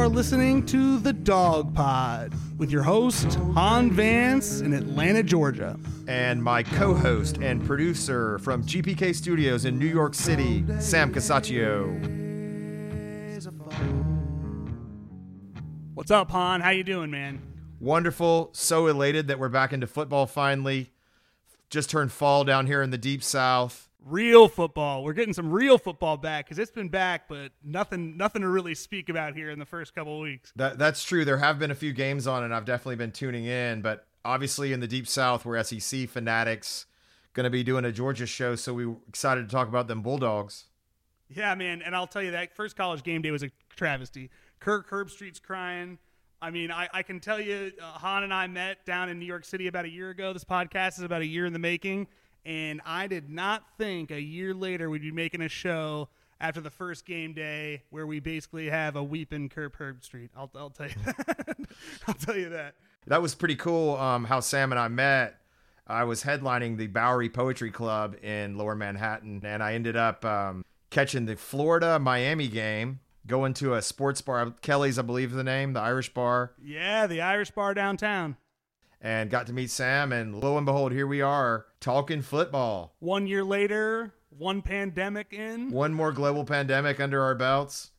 You are listening to The Dog Pod with your host, Han Vance in Atlanta, Georgia. And my co host and producer from GPK Studios in New York City, Sam Casaccio. What's up, Han? How you doing, man? Wonderful. So elated that we're back into football finally. Just turned fall down here in the deep south real football. We're getting some real football back because it's been back, but nothing, nothing to really speak about here in the first couple of weeks. That that's true. There have been a few games on, and I've definitely been tuning in. But obviously, in the deep south, we're SEC fanatics. Going to be doing a Georgia show, so we're excited to talk about them Bulldogs. Yeah, man, and I'll tell you that first college game day was a travesty. Kirk Herbstreit's crying. I mean, I, I can tell you, uh, Han and I met down in New York City about a year ago. This podcast is about a year in the making and I did not think a year later we'd be making a show after the first game day where we basically have a weeping Kirk Herbstreit. I'll, I'll tell you that. I'll tell you that. That was pretty cool. Um, how Sam and I met. I was headlining the Bowery Poetry Club in Lower Manhattan, and I ended up um, catching the Florida Miami game. Going to a sports bar, Kelly's, I believe is the name, the Irish bar. Yeah, the Irish bar downtown and got to meet Sam. And lo and behold, here we are talking football. One year later, one pandemic in, one more global pandemic under our belts.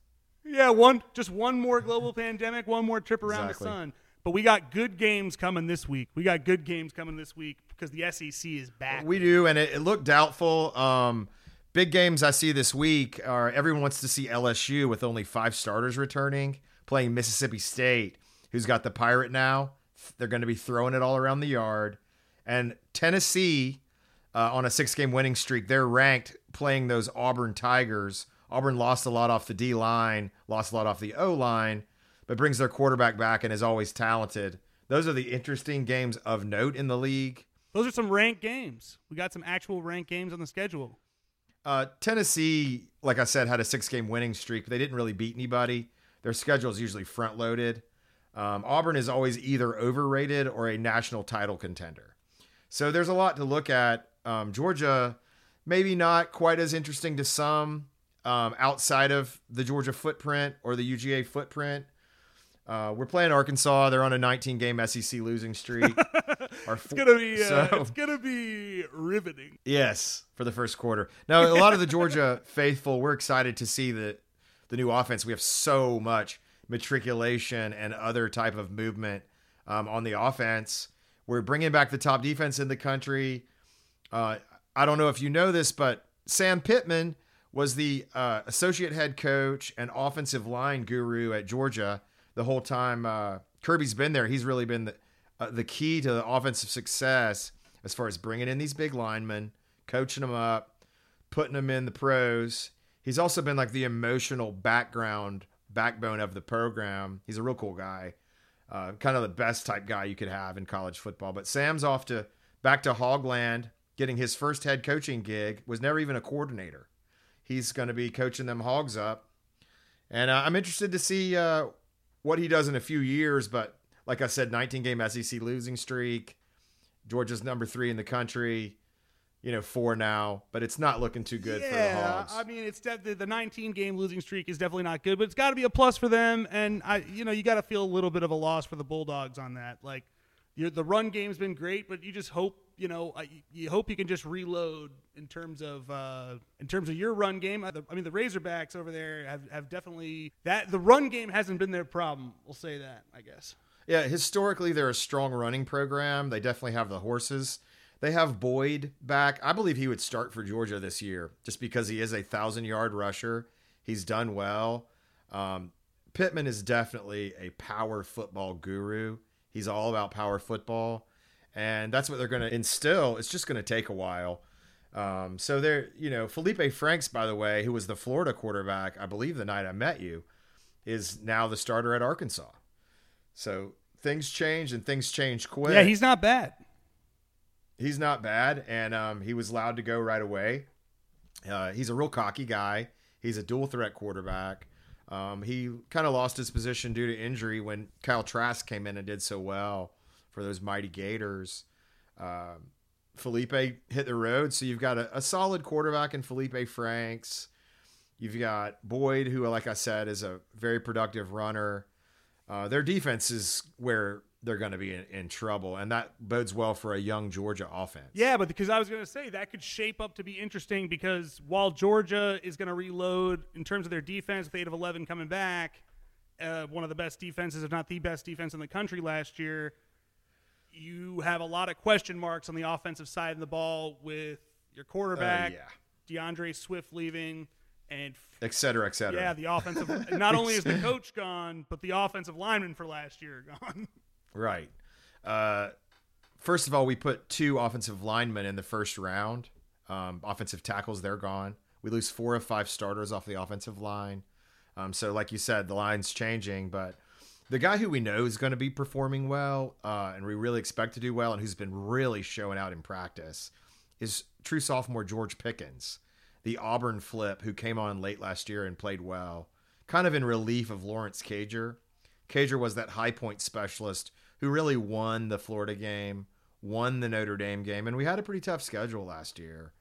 Yeah, one just one more global pandemic, one more trip around exactly. the sun. But we got good games coming this week. We got good games coming this week because the SEC is back. We do, and it, it looked doubtful. Um, big games I see this week are everyone wants to see LSU with only five starters returning, playing Mississippi State, who's got the pirate now. They're going to be throwing it all around the yard. And Tennessee, uh, on a six game winning streak, they're ranked playing those Auburn Tigers. Auburn lost a lot off the D line, lost a lot off the O line, but brings their quarterback back and is always talented. Those are the interesting games of note in the league. Those are some ranked games. We got some actual ranked games on the schedule. Uh, Tennessee, like I said, had a six game winning streak, but they didn't really beat anybody. Their schedule is usually front loaded. Um, Auburn is always either overrated or a national title contender. So there's a lot to look at. Um, Georgia, maybe not quite as interesting to some um, outside of the Georgia footprint or the UGA footprint. Uh, we're playing Arkansas. They're on a 19 game SEC losing streak. it's gonna be uh, so, it's gonna be riveting. Yes, for the first quarter. Now, a lot of the Georgia faithful, we're excited to see the the new offense. We have so much matriculation and other type of movement um, on the offense. We're bringing back the top defense in the country. Uh, I don't know if you know this, but Sam Pittman was the uh, associate head coach and offensive line guru at Georgia the whole time uh, Kirby's been there. He's really been the, uh, the key to the offensive success as far as bringing in these big linemen, coaching them up, putting them in the pros. He's also been like the emotional background backbone of the program. He's a real cool guy, uh, kind of the best type guy you could have in college football. But Sam's off to back to Hogland, getting his first head coaching gig. Was never even a coordinator. He's going to be coaching them Hogs up, and uh, I'm interested to see uh, what he does in a few years. But like I said, 19 game SEC losing streak. Georgia's number three in the country you know, four now, but it's not looking too good yeah, the. I mean, it's de- the 19 game losing streak is definitely not good, but it's got to be a plus for them. And I, you know, you got to feel a little bit of a loss for the Bulldogs on that. Like, the run game's been great, but you just hope, you know, you hope you can just reload in terms of uh, in terms of your run game. I mean, the Razorbacks over there have, have definitely that the run game hasn't been their problem. We'll say that, I guess. Yeah, historically they're a strong running program. They definitely have the horses they have Boyd back. I believe he would start for Georgia this year just because he is a thousand yard rusher. He's done well. Um, Pittman is definitely a power football guru. He's all about power football, and that's what they're going to instill. It's just going to take a while. Um, so there, you know, Felipe Franks, by the way, who was the Florida quarterback, I believe the night I met you, is now the starter at Arkansas. So things change and things change quick. Yeah, he's not bad he's not bad, and um, he was allowed to go right away. Uh, he's a real cocky guy. He's a dual threat quarterback. Um, he kind of lost his position due to injury when Kyle Trask came in and did so well for those mighty Gators. Uh, Felipe hit the road, so you've got a, a, solid quarterback in Felipe Franks. You've got Boyd, who, like I said, is a very productive runner. Uh, their defense is where they're going to be in, in, trouble, and that bodes well for a young Georgia offense. Yeah, but because I was going to say that could shape up to be interesting because while Georgia is going to reload in terms of their defense, with eight of eleven coming back, uh, one of the best defenses, if not the best defense in the country last year, you have a lot of question marks on the offensive side of the ball with your quarterback, uh, yeah. D'Andre Swift leaving and et cetera, et cetera. Yeah, the offensive. not only is the coach gone, but the offensive lineman for last year gone. Right. Uh, first of all, we put two offensive linemen in the first round. Um, offensive tackles, they're gone. We lose four of five starters off the offensive line. Um, so, like you said, the line's changing, but the guy who we know is going to be performing well uh, and we really expect to do well and who's been really showing out in practice is true sophomore George Pickens, the Auburn flip who came on late last year and played well, kind of in relief of Lawrence Cager. Cager was that high point specialist who really won the Florida game, won the Notre Dame game, and we had a pretty tough schedule last year.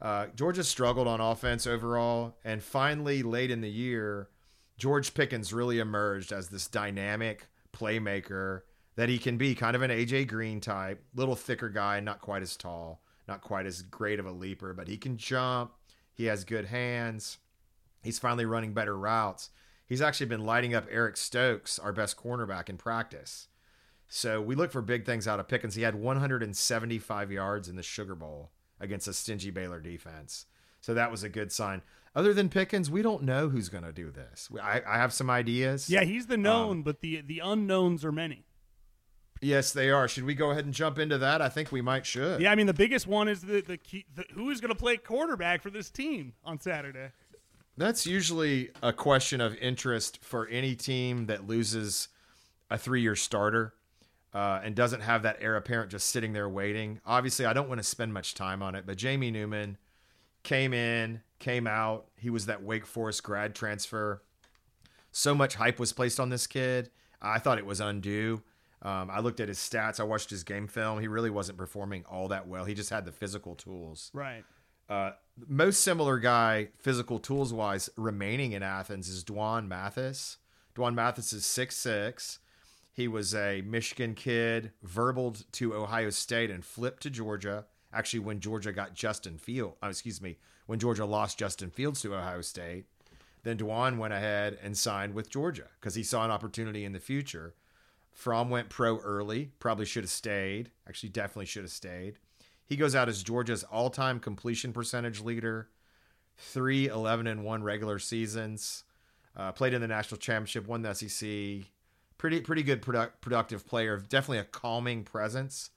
Uh, Georgia struggled on offense overall, and finally, late in the year, George Pickens really emerged as this dynamic playmaker that he can be, kind of an AJ Green type, little thicker guy, not quite as tall, not quite as great of a leaper, but he can jump. He has good hands. He's finally running better routes. He's actually been lighting up Eric Stokes, our best cornerback, in practice. So we look for big things out of Pickens. He had 175 yards in the Sugar Bowl against a stingy Baylor defense. So that was a good sign. Other than Pickens, we don't know who's going to do this. I, I, have some ideas. Yeah, he's the known, um, but the the unknowns are many. Yes, they are. Should we go ahead and jump into that? I think we might should. Yeah, I mean the biggest one is the the, key, the who is going to play quarterback for this team on Saturday. That's usually a question of interest for any team that loses a three-year starter uh, and doesn't have that heir apparent just sitting there waiting. Obviously, I don't want to spend much time on it, but Jamie Newman came in, came out. He was that Wake Forest grad transfer. So much hype was placed on this kid. I thought it was undue. Um, I looked at his stats. I watched his game film. He really wasn't performing all that well. He just had the physical tools. Right. Uh, most similar guy, physical tools wise, remaining in Athens is Dwan Mathis. Dwan Mathis is six six. He was a Michigan kid, verbaled to Ohio State and flipped to Georgia. Actually, when Georgia got Justin Field, oh, excuse me, when Georgia lost Justin Fields to Ohio State, then Dwan went ahead and signed with Georgia because he saw an opportunity in the future. Fromm went pro early, probably should have stayed. Actually, definitely should have stayed. He goes out as Georgia's all time completion percentage leader, three 11 and 1 regular seasons, uh, played in the national championship, won the SEC, pretty pretty good product, productive player. Definitely a calming presence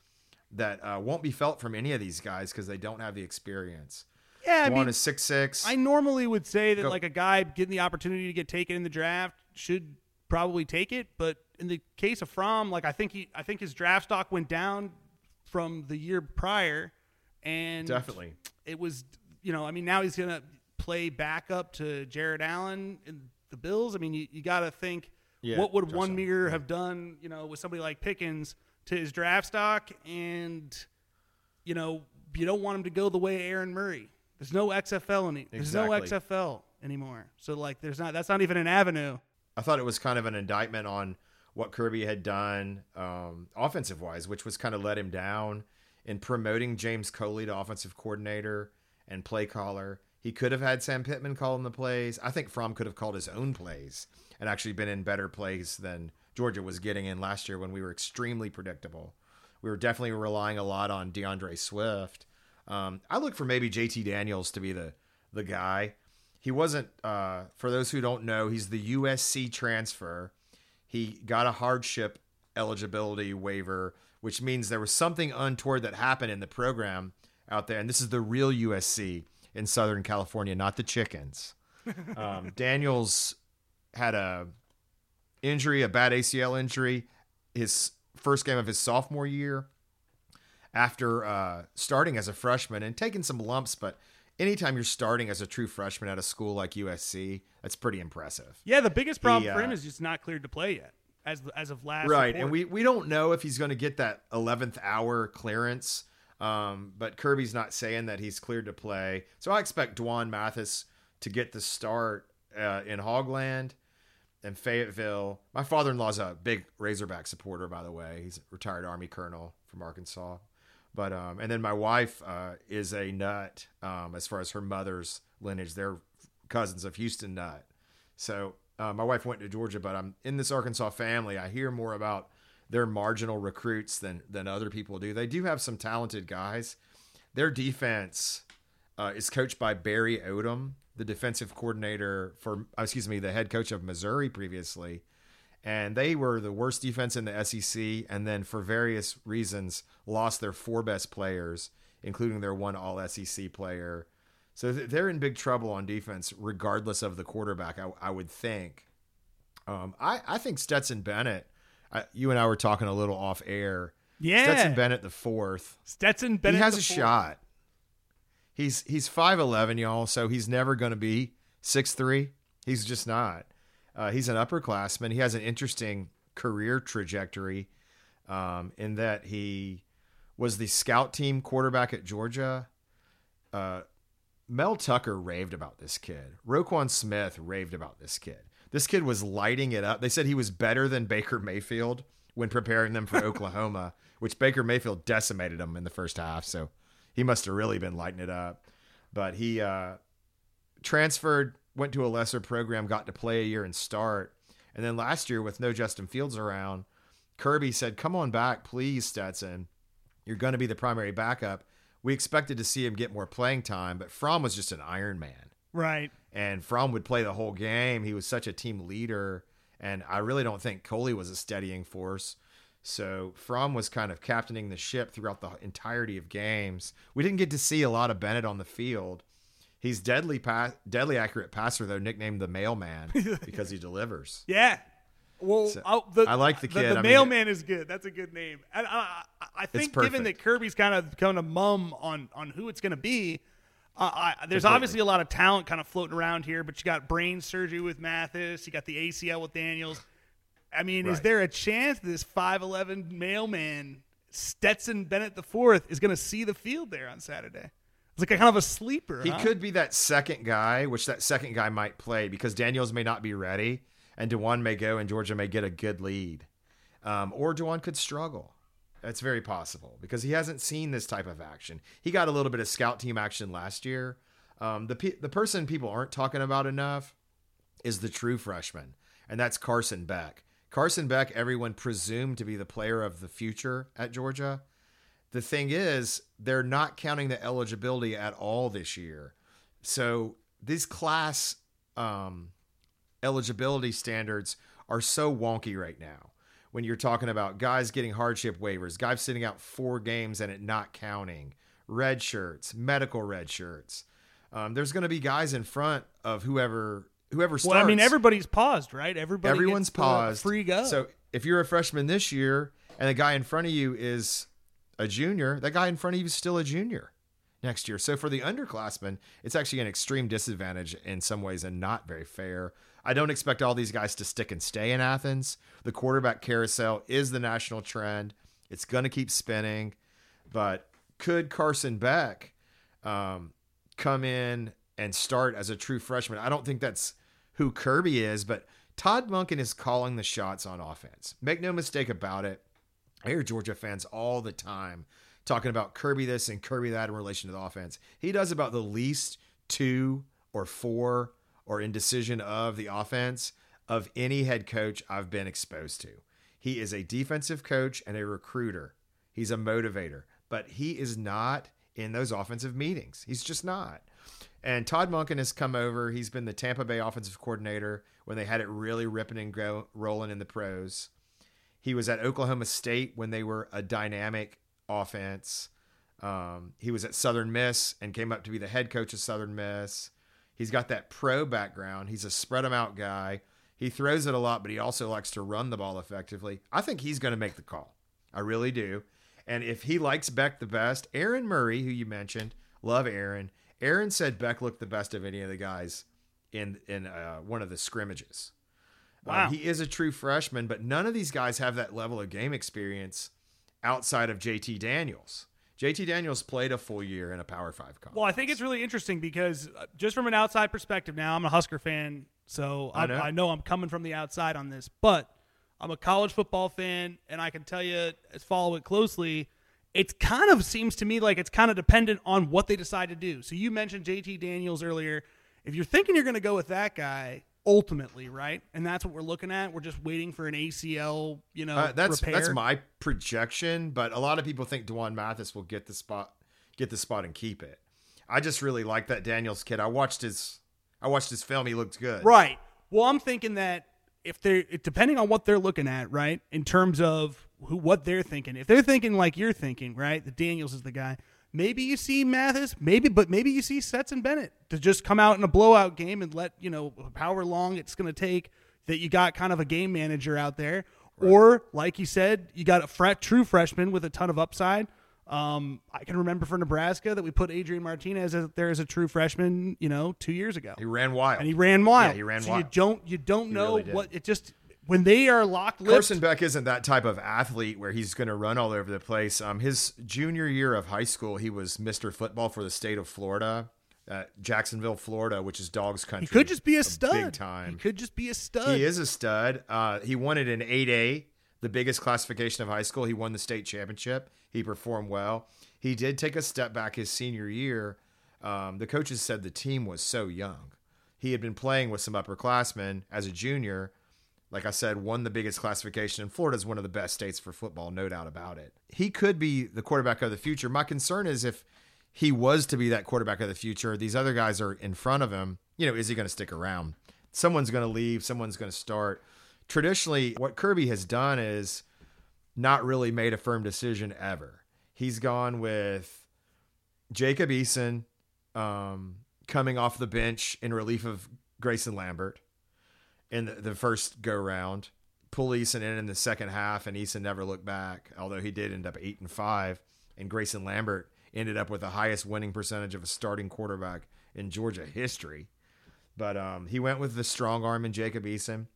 that uh, won't be felt from any of these guys because they don't have the experience. Yeah, I one mean, is six six. I normally would say that Go. like a guy getting the opportunity to get taken in the draft should probably take it, but in the case of Fromm, like I think he, I think his draft stock went down from the year prior, and definitely it was, you know, I mean now he's gonna play backup to Jared Allen in the Bills. I mean, you, you got to think yeah, what would one mirror have done, you know, with somebody like Pickens to his draft stock? And, you know, you don't want him to go the way Aaron Murray. There's no XFL any. There's exactly. no XFL anymore. So like, there's not. That's not even an avenue. I thought it was kind of an indictment on what Kirby had done um, offensive wise, which was kind of let him down in promoting James Coley to offensive coordinator and play caller. He could have had Sam Pittman call him the plays. I think Fromm could have called his own plays and actually been in better place than Georgia was getting in last year when we were extremely predictable. We were definitely relying a lot on D'Andre Swift. Um, I look for maybe JT Daniels to be the the guy. He wasn't. Uh, for those who don't know, he's the USC transfer. He got a hardship eligibility waiver, which means there was something untoward that happened in the program out there. And this is the real USC in Southern California, not the chickens. Um, Daniels had a injury, a bad ACL injury, his first game of his sophomore year. After uh, starting as a freshman and taking some lumps, but anytime you're starting as a true freshman at a school like USC, that's pretty impressive. Yeah, the biggest problem he, uh, for him is just not cleared to play yet, as as of last. Right, report. and we we don't know if he's going to get that 11th hour clearance. Um, but Kirby's not saying that he's cleared to play. So I expect Dwan Mathis to get the start uh, in Hogland and Fayetteville. My father in law's a big Razorback supporter, by the way. He's a retired Army colonel from Arkansas. But um, and then my wife uh, is a nut um, as far as her mother's lineage. They're cousins of Houston Nutt. So uh, my wife went to Georgia, but I'm in this Arkansas family. I hear more about their marginal recruits than than other people do. They do have some talented guys. Their defense uh, is coached by Barry Odom, the defensive coordinator for, uh, excuse me, the head coach of Missouri previously. And they were the worst defense in the SEC, and then for various reasons lost their four best players, including their one All SEC player. So they're in big trouble on defense, regardless of the quarterback. I, I would think. Um, I I think Stetson Bennett. I, you and I were talking a little off air. Yeah, Stetson Bennett the fourth. Stetson Bennett. He has a fourth. shot. He's he's five eleven, y'all. So he's never going to be six three. He's just not. Uh, he's an upperclassman. He has an interesting career trajectory, um, in that he was the scout team quarterback at Georgia. Uh, Mel Tucker raved about this kid. Roquan Smith raved about this kid. This kid was lighting it up. They said he was better than Baker Mayfield when preparing them for Oklahoma, which Baker Mayfield decimated them in the first half. So he must have really been lighting it up. But he uh, transferred, went to a lesser program, got to play a year and start. And then last year, with no Justin Fields around, Kirby said, Come on back, please, Stetson. You're going to be the primary backup. We expected to see him get more playing time, but Fromm was just an Iron Man. Right. And Fromm would play the whole game. He was such a team leader. And I really don't think Coley was a steadying force. So Fromm was kind of captaining the ship throughout the entirety of games. We didn't get to see a lot of Bennett on the field. He's deadly pa- deadly accurate passer though, nicknamed the mailman because he delivers. Yeah. Well, So, oh, the, I like the kid. The, I mean- mailman is good. That's a good name. And I, I, I think given that Kirby's kind of kind of mum on on who it's going to be, uh, I, there's Completely. obviously a lot of talent kind of floating around here. But you got brain surgery with Mathis. You got the ACL with Daniels. I mean, is there a chance this 5'11 mailman Stetson Bennett the fourth is going to see the field there on Saturday? It's like a kind of a sleeper. He huh? could be that second guy, which that second guy might play because Daniels may not be ready, and Dwan may go, and Georgia may get a good lead, um, or Dwan could struggle. That's very possible because he hasn't seen this type of action. He got a little bit of scout team action last year. Um, the pe- the person people aren't talking about enough is the true freshman, and that's Carson Beck. Carson Beck, everyone presumed to be the player of the future at Georgia. The thing is, they're not counting the eligibility at all this year. So these class um, eligibility standards are so wonky right now. When you're talking about guys getting hardship waivers, guys sitting out four games and it not counting, red shirts, medical red shirts. Um, there's going to be guys in front of whoever whoever starts. Well, I mean, everybody's paused, right? Everybody Everyone's gets paused. Free go. So if you're a freshman this year and the guy in front of you is a junior, that guy in front of you is still a junior next year. So for the underclassmen, it's actually an extreme disadvantage in some ways and not very fair. I don't expect all these guys to stick and stay in Athens. The quarterback carousel is the national trend. It's going to keep spinning. But could Carson Beck um, come in and start as a true freshman? I don't think that's who Kirby is, but Todd Monken is calling the shots on offense. Make no mistake about it. I hear Georgia fans all the time talking about Kirby this and Kirby that in relation to the offense. He does about the least two or four or indecision of the offense of any head coach I've been exposed to. He is a defensive coach and a recruiter. He's a motivator, but he is not in those offensive meetings. He's just not. And Todd Monken has come over. He's been the Tampa Bay offensive coordinator when they had it really ripping and go, rolling in the pros. He was at Oklahoma State when they were a dynamic offense. Um, he was at Southern Miss and came up to be the head coach of Southern Miss. He's got that pro background. He's a spread 'em out guy. He throws it a lot, but he also likes to run the ball effectively. I think he's going to make the call. I really do. And if he likes Beck the best, Aaron Murray, who you mentioned, love Aaron. Aaron said Beck looked the best of any of the guys in in uh, one of the scrimmages. Uh, Wow. he is a true freshman, but none of these guys have that level of game experience outside of JT Daniels. JT Daniels played a full year in a Power Five conference. Well, I think it's really interesting because uh, just from an outside perspective, now I'm a Husker fan, so I I, know. I know I'm coming from the outside on this, but I'm a college football fan, and I can tell you, as follow it closely, it kind of seems to me like it's kind of dependent on what they decide to do. So you mentioned JT Daniels earlier. If you're thinking you're going to go with that guy, ultimately, right, and that's what we're looking at, we're just waiting for an ACL, you know, Uh, that's repair. that's my projection, but a lot of people think Dwan Mathis will get the spot, get the spot and keep it. I just really like that Daniels kid. I watched his, I watched his film. He looked good. Right. Well, I'm thinking that if they're depending on what they're looking at, right, in terms of who what they're thinking. If they're thinking like you're thinking, right, that Daniels is the guy. Maybe you see Mathis, maybe, but maybe you see Stetson Bennett to just come out in a blowout game and let you know however long it's going to take. That you got kind of a game manager out there, or like you said, you got a true freshman with a ton of upside. Um, I can remember for Nebraska that we put Adrian Martinez out there as a true freshman, you know, two years ago He ran wild. and he ran wild. Yeah, he ran so wild. you don't you don't know really what it just when they are locked lipped. Carson Beck isn't that type of athlete where he's going to run all over the place. Um, his junior year of high school, he was Mr. Football for the state of Florida, uh, Jacksonville, Florida, which is dogs country. he could just be a stud. big time. He could just be a stud. He is a stud. Uh, he won it in 8A, the biggest classification of high school. He won the state championship. He performed well. He did take a step back his senior year. Um, the coaches said the team was so young. He had been playing with some upperclassmen as a junior. Like I said, won the biggest classification, and Florida is one of the best states for football, no doubt about it. He could be the quarterback of the future. My concern is if he was to be that quarterback of the future, these other guys are in front of him. You know, is he going to stick around? Someone's going to leave, someone's going to start. Traditionally, what Kirby has done is not really made a firm decision ever. He's gone with Jacob Eason um, coming off the bench in relief of Grayson Lambert in the, the first go round. Pull Eason in in the second half, and Eason never looked back. Although he did end up eight and five, and Grayson Lambert ended up with the highest winning percentage of a starting quarterback in Georgia history. But um, he went with the strong arm in Jacob Eason.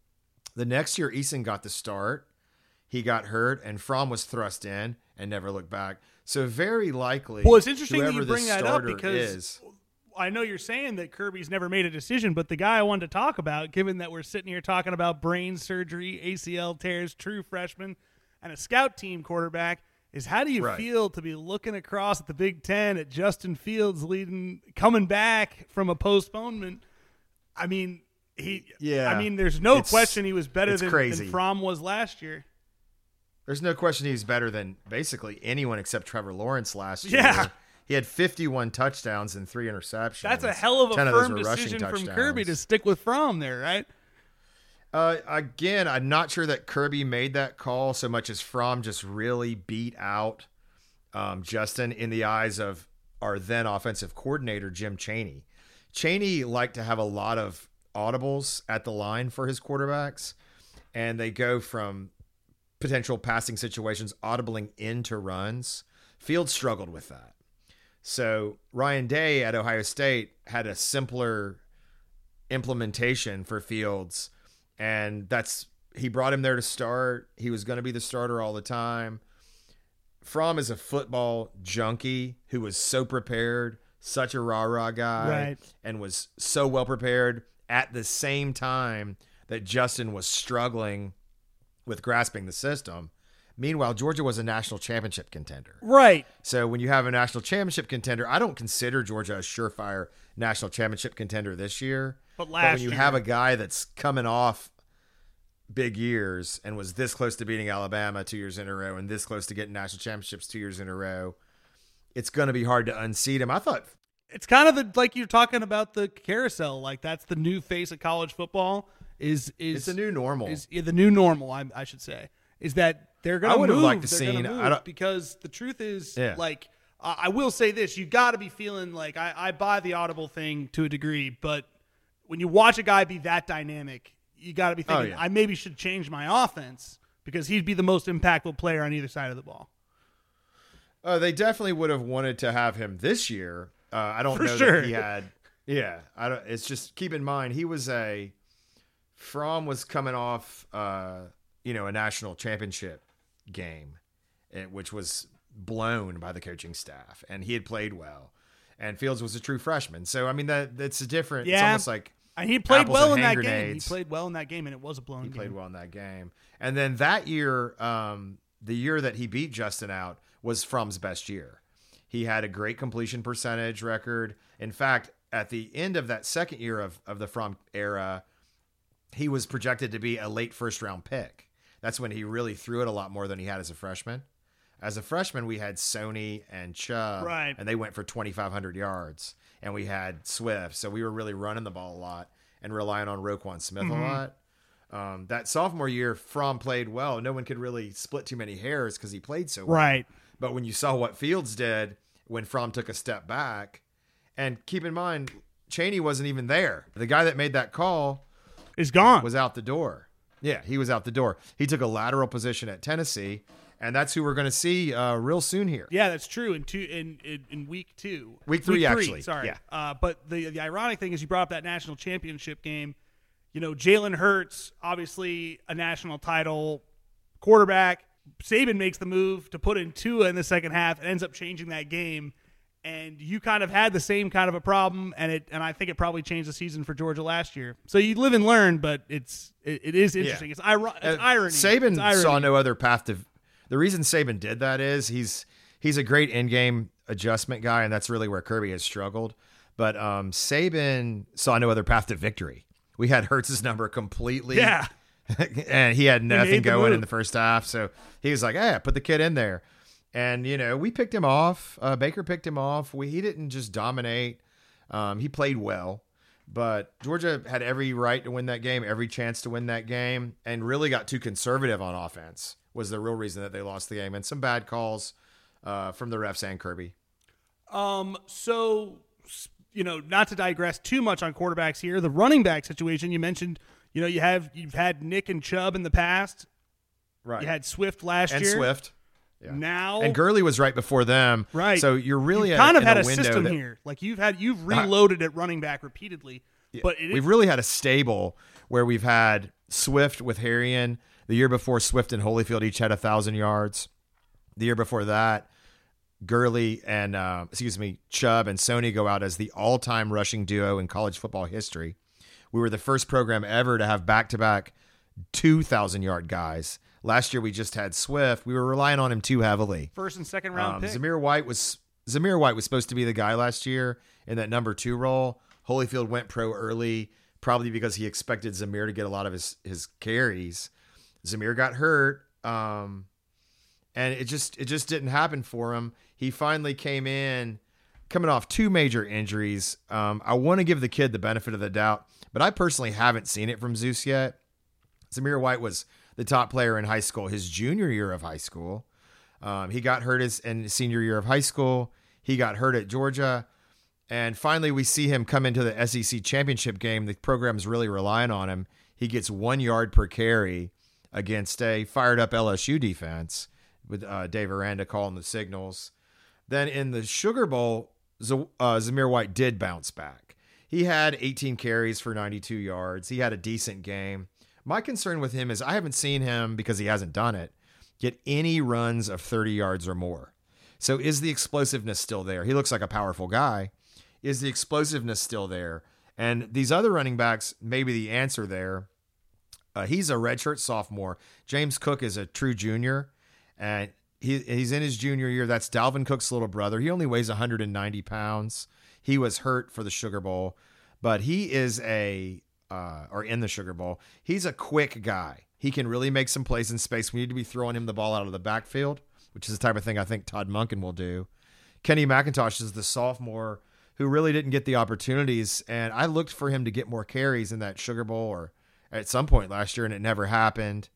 The next year, Eason got the start. He got hurt, and Fromm was thrust in and never looked back. So very likely, well, it's interesting you bring that up because is, I know you're saying that Kirby's never made a decision, but the guy I wanted to talk about, given that we're sitting here talking about brain surgery, ACL tears, true freshman, and a scout team quarterback, is how do you Right. feel to be looking across at the Big Ten at Justin Fields leading, coming back from a postponement? I mean, he. Yeah. I mean, there's no It's- question he was better than, crazy. than Fromm was last year. There's no question he's better than basically anyone except Trevor Lawrence last year. Yeah. He had 51 touchdowns and three interceptions. That's a hell of a 10 of those firm rushing decision from. Kirby to stick with Fromm there, right? Uh, again, I'm not sure that Kirby made that call so much as Fromm just really beat out um, Justin in the eyes of our then offensive coordinator, Jim Chaney. Chaney liked to have a lot of audibles at the line for his quarterbacks, and they go from potential passing situations audibling into runs. Fields struggled with that. So Ryan Day at Ohio State had a simpler implementation for Fields, and that's he brought him there to start. He was going to be the starter all the time. Fromm is a football junkie who was so prepared, such a rah rah guy, Right. and was so well prepared at the same time that Justin was struggling with grasping the system. Meanwhile, Georgia was a national championship contender. Right. So when you have a national championship contender, I don't consider Georgia a surefire national championship contender this year. But last when you year- have a guy that's coming off big years and was this close to beating Alabama two years in a row and this close to getting national championships two years in a row, it's going to be hard to unseat him. I thought it's kind of the, like you're talking about the carousel. Like that's the new face of college football. Is is it's a new normal. is yeah, the new normal. I, I should say is that they're gonna. I would have liked to seen- I don't- because the truth is Yeah. like uh, I will say this: you got to be feeling like I, I buy the audible thing to a degree, but when you watch a guy be that dynamic, you got to be thinking Oh, yeah. I maybe should change my offense because he'd be the most impactful player on either side of the ball. Uh, they definitely would have wanted to have him this year. Uh, I don't For know sure. that he had. Yeah, I don't. It's just keep in mind he was a. Fromm was coming off, uh, you know, a national championship game, eh, which was blown by the coaching staff, and he had played well. And Fields was a true freshman, so I mean that that's a different. It's Yeah. almost like And he played Apples well in that game. He played well in that game, and it was a blown he game. played well in that game. And then that year, um, the year that he beat Justin out was Fromm's best year. He had a great completion percentage record. In fact, at the end of that second year of, of the Fromm era, he was projected to be a late first round pick. That's when he really threw it a lot more than he had as a freshman. As a freshman, we had Sony and Chubb, Right. and they went for 2,500 yards. And we had Swift, so we were really running the ball a lot and relying on Roquan Smith Mm-hmm. a lot. Um, that sophomore year, Fromm played well. No one could really split too many hairs because he played so well. Right. But when you saw what Fields did when Fromm took a step back, and keep in mind, Chaney wasn't even there. The guy that made that call Is gone. was out the door. Yeah, he was out the door. He took a lateral position at Tennessee, and that's who we're going to see uh, real soon here. Yeah, that's true. In two in in, in week two, Week three, actually. Sorry. Yeah. Uh, but the the ironic thing is, you brought up that national championship game. You know, Jalen Hurts, obviously a national title quarterback. Saban makes the move to put in Tua in the second half and ends up changing that game. And you kind of had the same kind of a problem, and it and I think it probably changed the season for Georgia last year. So you live and learn, but it's it, it is interesting. It's, iro- it's Uh, irony. Saban It's irony. saw no other path to. The reason Saban did that is he's he's a great in-game adjustment guy, and that's really where Kirby has struggled. But um, Saban saw no other path to victory. We had Hurts's number completely. Yeah. and he had nothing the going in the first half, so he was like, "Yeah, put the kid in there." And you know, we picked him off. Uh, Baker picked him off. We he didn't just dominate. Um, he played well, but Georgia had every right to win that game, every chance to win that game, and really got too conservative on offense. Was the real reason that they lost the game, and some bad calls uh, from the refs and Kirby. Um, so you know, not to digress too much on quarterbacks here, the running back situation you mentioned. You know, you have you've had Nick and Chubb in the past. Right. You had Swift last and year. Swift. Now, And Gurley was right before them. right? So you're really kind of had a, a, system that- here. Like you've had you've reloaded at running back repeatedly, but it we've really had a stable where we've had Swift with Herrien. The year before, Swift and Holyfield each had a thousand yards. The year before that, Gurley and uh, excuse me, Chubb and Sony go out as the all-time rushing duo in college football history. We were the first program ever to have back-to-back two thousand yard guys. Last year we just had Swift. We were relying on him too heavily. first and second round Um, pick. Zamir White was Zamir White was supposed to be the guy last year in that number two role. Holyfield went pro early, probably because he expected Zamir to get a lot of his his carries. Zamir got hurt, um, and it just it just didn't happen for him. He finally came in coming off two major injuries. Um, I want to give the kid the benefit of the doubt, but I personally haven't seen it from Zeus yet. Zamir White was the top player in high school his junior year of high school. Um, he got hurt his in senior year of high school. He got hurt at Georgia. And finally, we see him come into the SEC championship game. The program's really relying on him. He gets one yard per carry against a fired up LSU defense with uh, Dave Aranda calling the signals. Then in the Sugar Bowl, Z- uh, Zamir White did bounce back. He had 18 carries for 92 yards. He had a decent game. My concern with him is I haven't seen him because he hasn't done it get any runs of 30 yards or more. So is the explosiveness still there? He looks like a powerful guy. Is the explosiveness still there? And these other running backs, maybe the answer there. Uh, he's a redshirt sophomore. James Cook is a true junior, and he, he's in his junior year. That's Dalvin Cook's little brother. He only weighs 190 pounds. He was hurt for the Sugar Bowl, but he is a uh, or in the Sugar Bowl. He's a quick guy. He can really make some plays in space. We need to be throwing him the ball out of the backfield, which is the type of thing I think Todd Monken will do. Kenny McIntosh is the sophomore who really didn't get the opportunities, and I looked for him to get more carries in that Sugar Bowl or at some point last year, and it never happened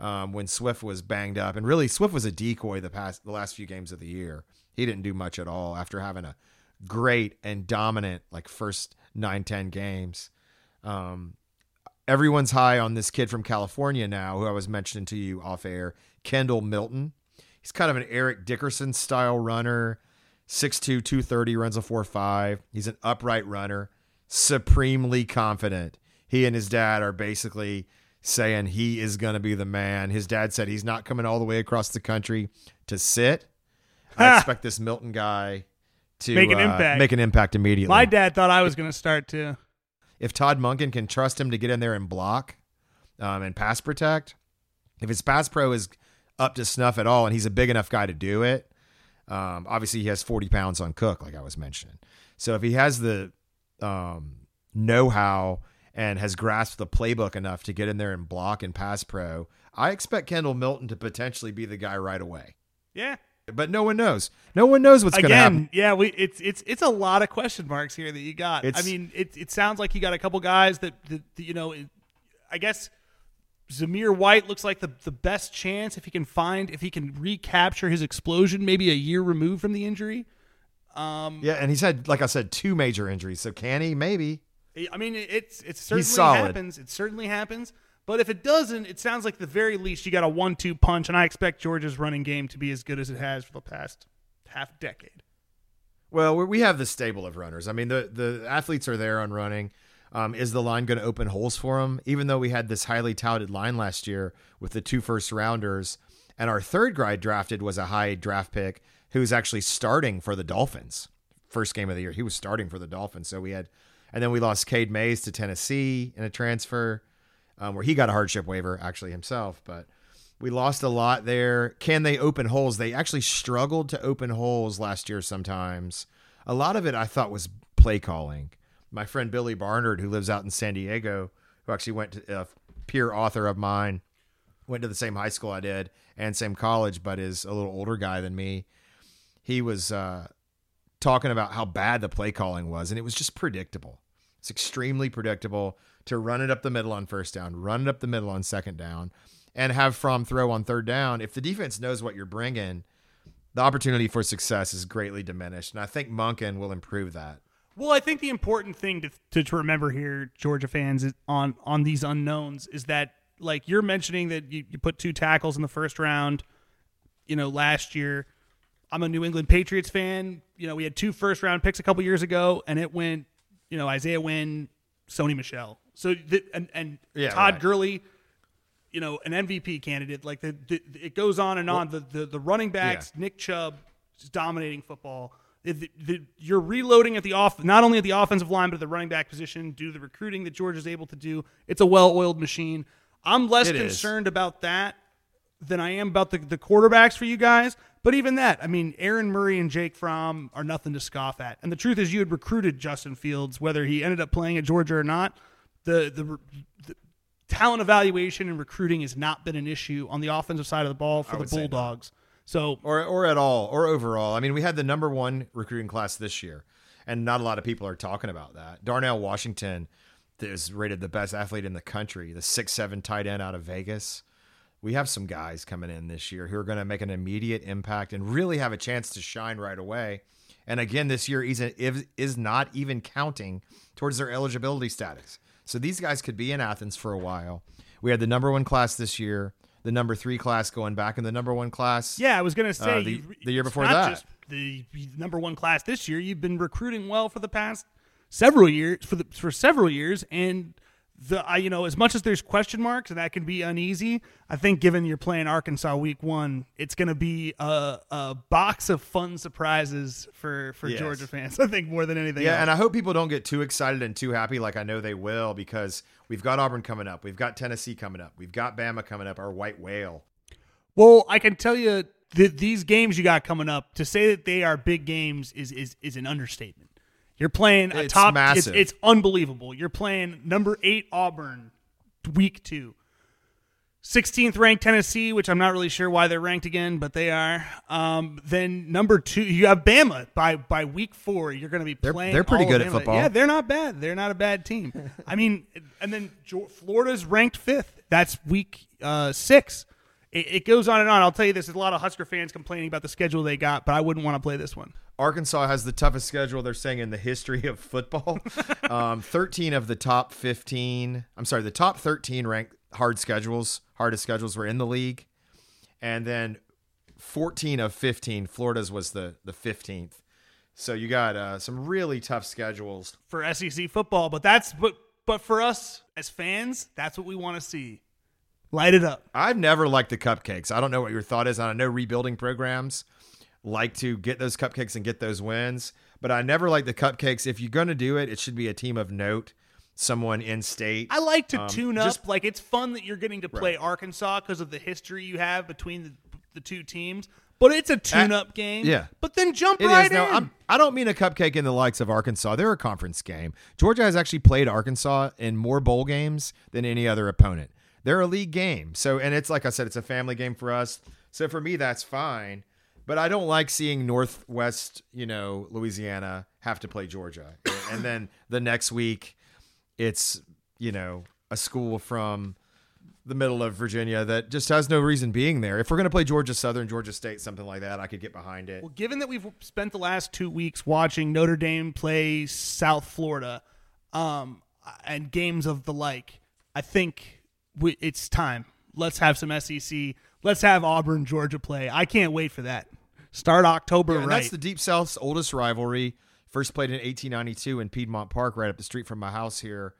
um, when Swift was banged up. And really, Swift was a decoy the past the last few games of the year. He didn't do much at all after having a great and dominant like first nine ten games. Um, everyone's high on this kid from California now, who I was mentioning to you off air, Kendall Milton. He's kind of an Eric Dickerson style runner, 6'2, 230, runs a 4'5. He's an upright runner, supremely confident. He and his dad are basically saying he is going to be the man. His dad said he's not coming all the way across the country to sit. I expect this Milton guy to Make an uh, impact. Make an impact immediately. My dad thought I was going to start too. If Todd Monken can trust him to get in there and block um, and pass protect, if his pass pro is up to snuff at all and he's a big enough guy to do it, um, obviously he has 40 pounds on Cook, like I was mentioning. So if he has the um, know how and has grasped the playbook enough to get in there and block and pass pro, I expect Kendall Milton to potentially be the guy right away. Yeah. But no one knows. No one knows what's going to happen. Yeah, we it's it's it's a lot of question marks here that you got. I mean, it it sounds like you got a couple guys that, that, that, you know, it- I guess Zamir White looks like the the best chance if he can find if he can recapture his explosion maybe a year removed from the injury. Um, Yeah, and he's had, like I said, two major injuries. So can he? Maybe. I mean, it- it's it certainly happens. It certainly happens. But if it doesn't, it sounds like the very least you got a one-two punch, and I expect Georgia's running game to be as good as it has for the past half decade. Well, we have the stable of runners. I mean, the the athletes are there on running. Um, is the line going to open holes for them? Even though we had this highly touted line last year with the two first rounders, and our third guy drafted was a high draft pick who's actually starting for the Dolphins. First game of the year, he was starting for the Dolphins. So we had, and then we lost Cade Mays to Tennessee in a transfer, um, where he got a hardship waiver actually himself, but. We lost a lot there. Can they open holes? They actually struggled to open holes last year sometimes. A lot of it I thought was play calling. My friend Billy Barnard, who lives out in San Diego, who actually went to a peer author of mine, went to the same high school I did and same college, but is a little older guy than me. He was uh, talking about how bad the play calling was, and it was just predictable. It's extremely predictable to run it up the middle on first down, run it up the middle on second down, and have Fromm throw on third down. If the defense knows what you're bringing, the opportunity for success is greatly diminished. And I think Monken will improve that. Well, I think the important thing to, to, to remember here, Georgia fans, on on these unknowns is that like you're mentioning that you, you put two tackles in the first round, you know, last year. I'm a New England Patriots fan. You know, we had two first round picks a couple years ago, and it went, you know, Isaiah Wynn, Sony Michel. So the, and and Yeah, Todd right. Gurley, you know, an MVP candidate. Like the, the it goes on and on. The the, the running backs, Nick Chubb, is dominating football. The- the- you're reloading at the off, not only at the offensive line, but at the running back position due to the recruiting that George is able to do. It's a well-oiled machine. I'm less It is. concerned about that than I am about the, the quarterbacks for you guys. But even that, I mean, Aaron Murray and Jake Fromm are nothing to scoff at. And the truth is, you had recruited Justin Fields, whether he ended up playing at Georgia or not. The the, the talent evaluation and recruiting has not been an issue on the offensive side of the ball for the would say not. Bulldogs. So or or at all or overall. I mean, we had the number one recruiting class this year, and not a lot of people are talking about that. Darnell Washington is rated the best athlete in the country, the six seven tight end out of Vegas. We have some guys coming in this year who are going to make an immediate impact and really have a chance to shine right away. And again, this year is is not even counting towards their eligibility status. So these guys could be in Athens for a while. We had the number one class this year, the number three class going back in the number one class. yeah, I was going to say Uh, the- the year before that. just the number one class this year. You've been recruiting well for the past several years for the for several years, and the I, you know as much as there's question marks and that can be uneasy. I think given you're playing Arkansas week one, it's going to be a, a box of fun surprises for for Yes. Georgia fans. I think more than anything. Yeah, else. and I hope people don't get too excited and too happy like I know they will because we've got Auburn coming up. We've got Tennessee coming up. We've got Bama coming up, our white whale. Well, I can tell you that these games you got coming up to say that they are big games is is, is an understatement. You're playing a It's top. massive. It's, it's unbelievable. You're playing number eight Auburn, week two. 16th ranked Tennessee, which I'm not really sure why they're ranked again, but they are. Um, then number two, you have Bama by by week four. You're going to be They're- playing. they're pretty good at football. Yeah, they're not bad. They're not a bad team. I mean, and then Florida's ranked fifth. That's week uh, six. It, it goes on and on. I'll tell you this: there's a lot of Husker fans complaining about the schedule they got, but I wouldn't want to play this one. Arkansas has the toughest schedule they're saying in the history of football. um, 13 of the top 15, I'm sorry, the top 13 ranked hard schedules, hardest schedules were in the league. And then 14 of 15, Florida's was the the 15th. So you got uh, some really tough schedules. for SEC football, but that's but but for us as fans, that's what we want to see. Light it up. I've never liked the cupcakes. I don't know what your thought is. On. I know rebuilding programs like to get those cupcakes and get those wins. But I never like the cupcakes. If you're going to do it, it should be a team of note, someone in state. I like to Um, tune up. just- like it's fun that you're getting to play Arkansas because of the history you have between the, the two teams. But it's a tune-up game. yeah. But then jump It is right now. in. I'm, I don't mean a cupcake in the likes of Arkansas. They're a conference game. Georgia has actually played Arkansas in more bowl games than any other opponent. They're a league game. So, and it's like I said, it's a family game for us. So for me, that's fine. But I don't like seeing Northwest, you know, Louisiana have to play Georgia, and then the next week, it's you know a school from the middle of Virginia that just has no reason being there. If we're going to play Georgia Southern, Georgia State, something like that, I could get behind it. Well, given that we've spent the last two weeks watching Notre Dame play South Florida, um, and games of the like, I think we, it's time. Let's have some SEC. Let's have Auburn, Georgia play. I can't wait for that. Start October Yeah, and right. that's the Deep South's oldest rivalry. First played in 1892 in Piedmont Park, right up the street from my house here.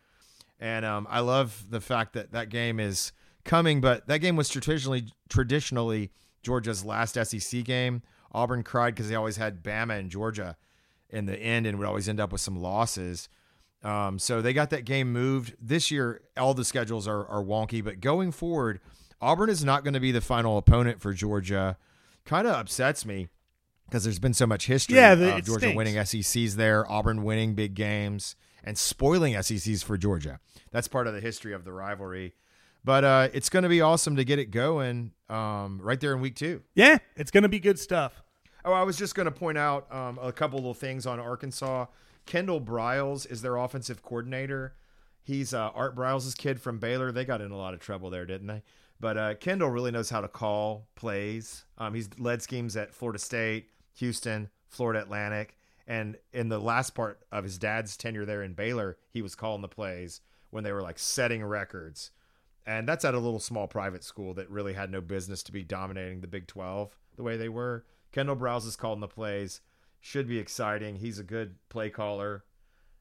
And um, I love the fact that that game is coming, but that game was traditionally traditionally Georgia's last SEC game. Auburn cried because they always had Bama and Georgia in the end and would always end up with some losses. Um, so they got that game moved this year. All the schedules are, are wonky, but going forward, Auburn is not going to be the final opponent for Georgia. Kind of upsets me because there's been so much history Yeah, the- of Georgia stinks. winning SECs there, Auburn winning big games, and spoiling SECs for Georgia. That's part of the history of the rivalry. But uh, it's going to be awesome to get it going um, right there in week two. yeah, it's going to be good stuff. Oh, I was just going to point out um, a couple little things on Arkansas. Kendall Briles is their offensive coordinator. He's uh, Art Briles' kid from Baylor. They got in a lot of trouble there, didn't they? But uh, Kendall really knows how to call plays. Um, he's led schemes at Florida State, Houston, Florida Atlantic, and in the last part of his dad's tenure there in Baylor, he was calling the plays when they were like setting records. And that's at a little small private school that really had no business to be dominating the Big 12 the way they were. Kendall Briles is calling the plays. Should be exciting. He's a good play caller.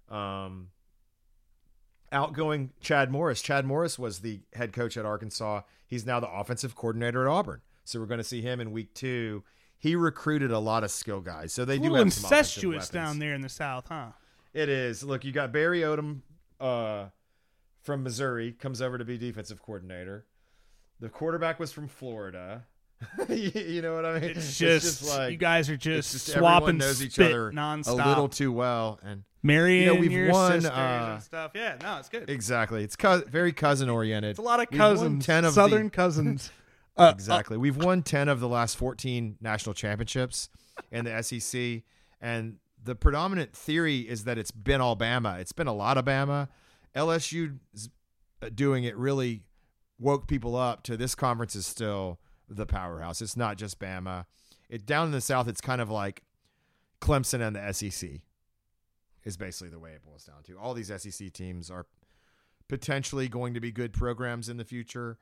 Um, outgoing Chad Morris. Chad Morris was the head coach at Arkansas. He's now the offensive coordinator at Auburn. So we're going to see him in week two. He recruited a lot of skill guys. So they A do have incestuous down there in the South, huh? It is. Look, you got Barry Odom uh, from Missouri comes over to be defensive coordinator. The quarterback was from Florida. you, know what I mean? It's just, like you guys are just, just swapping knows each other nonstop. a little too well, and Marrying You know, we've your won, sisters uh, and stuff. Yeah, no, it's good. exactly, it's co- very cousin oriented. It's a lot of cousins, 10 of southern the, cousins. Uh, Exactly. We've won 10 of the last 14 national championships in the SEC. And the predominant theory is that it's been Alabama. It's been a lot of Bama. LSU 's doing it really woke people up to this conference is still the powerhouse. It's not just Bama. It down in the South, it's kind of like Clemson and the SEC is basically the way it boils down to. All these SEC teams are potentially going to be good programs in the future.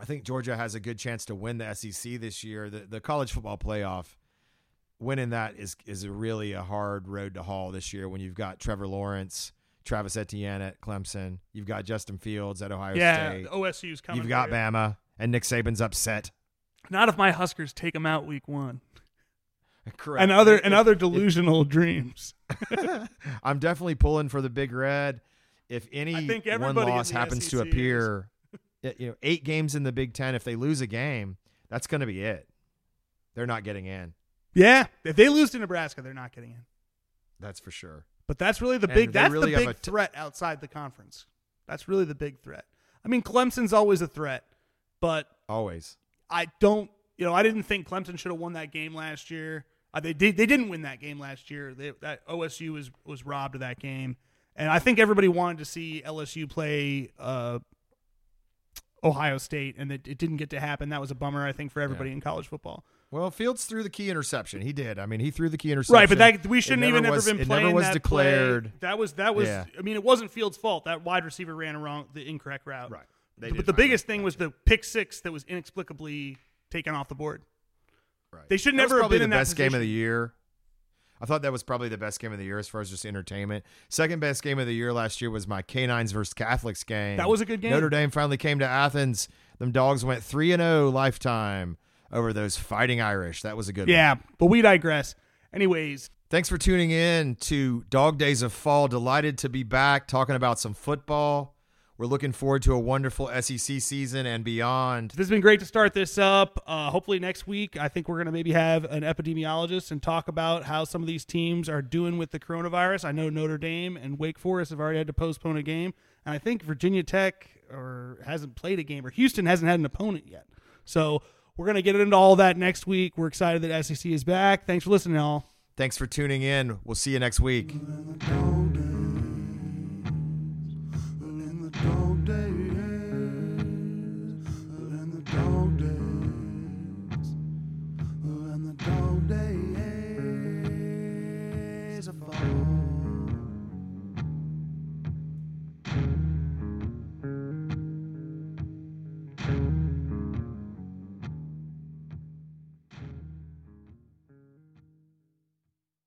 I think Georgia has a good chance to win the SEC this year. The the college football playoff, winning that is is a really a hard road to haul this year when you've got Trevor Lawrence, Travis Etienne at Clemson, you've got Justin Fields at Ohio State. yeah, OSU's coming. you've got you. Bama, and Nick Saban's upset. Not if my Huskers take them out week one. Correct. And other and other delusional dreams. I'm definitely pulling for the Big Red. If any I think one loss happens to SEC is. appear, y- you know, eight games in the Big Ten. If they lose a game, that's going to be it. They're not getting in. Yeah, if they lose to Nebraska, they're not getting in. That's for sure. But that's really the big. That's really the big t- threat outside the conference. That's really the big threat. I mean, Clemson's always a threat, but Always. I don't. You know, I didn't think Clemson should have won that game last year. Uh, they did. They didn't win that game last year. They, that OSU was was robbed of that game, and I think everybody wanted to see LSU play uh, Ohio State, and it, it didn't get to happen. That was a bummer, I think, for everybody in college football. Well, Fields threw the key interception. He did. I mean, he threw the key interception. Right, but that we shouldn't even ever been it never was that declared. play. That was that was. Yeah. I mean, it wasn't Fields' fault. That wide receiver ran around the incorrect route. Right. They but the biggest thing was the pick six that was inexplicably taken off the board. Right. They should That was never have probably been in the that best game of the year. I thought that was probably the best game of the year as far as just entertainment. Second best game of the year last year was my Canines versus Catholics game. That was a good game. Notre Dame finally came to Athens. Them dogs went three and zero lifetime over those fighting Irish. That was a good one. Yeah, but we digress. Anyways, Thanks for tuning in to Dawg Days of Fall. Delighted to be back talking about some football. We're looking forward to a wonderful SEC season and beyond. this has been great to start this up. Uh, hopefully next week, I think we're going to maybe have an epidemiologist and talk about how some of these teams are doing with the coronavirus. I know Notre Dame and Wake Forest have already had to postpone a game, and I think Virginia Tech or hasn't played a game, or Houston hasn't had an opponent yet. So we're going to get into all that next week. We're excited that SEC is back. Thanks for listening, all. Thanks for tuning in. We'll see you next week. Golden Oh.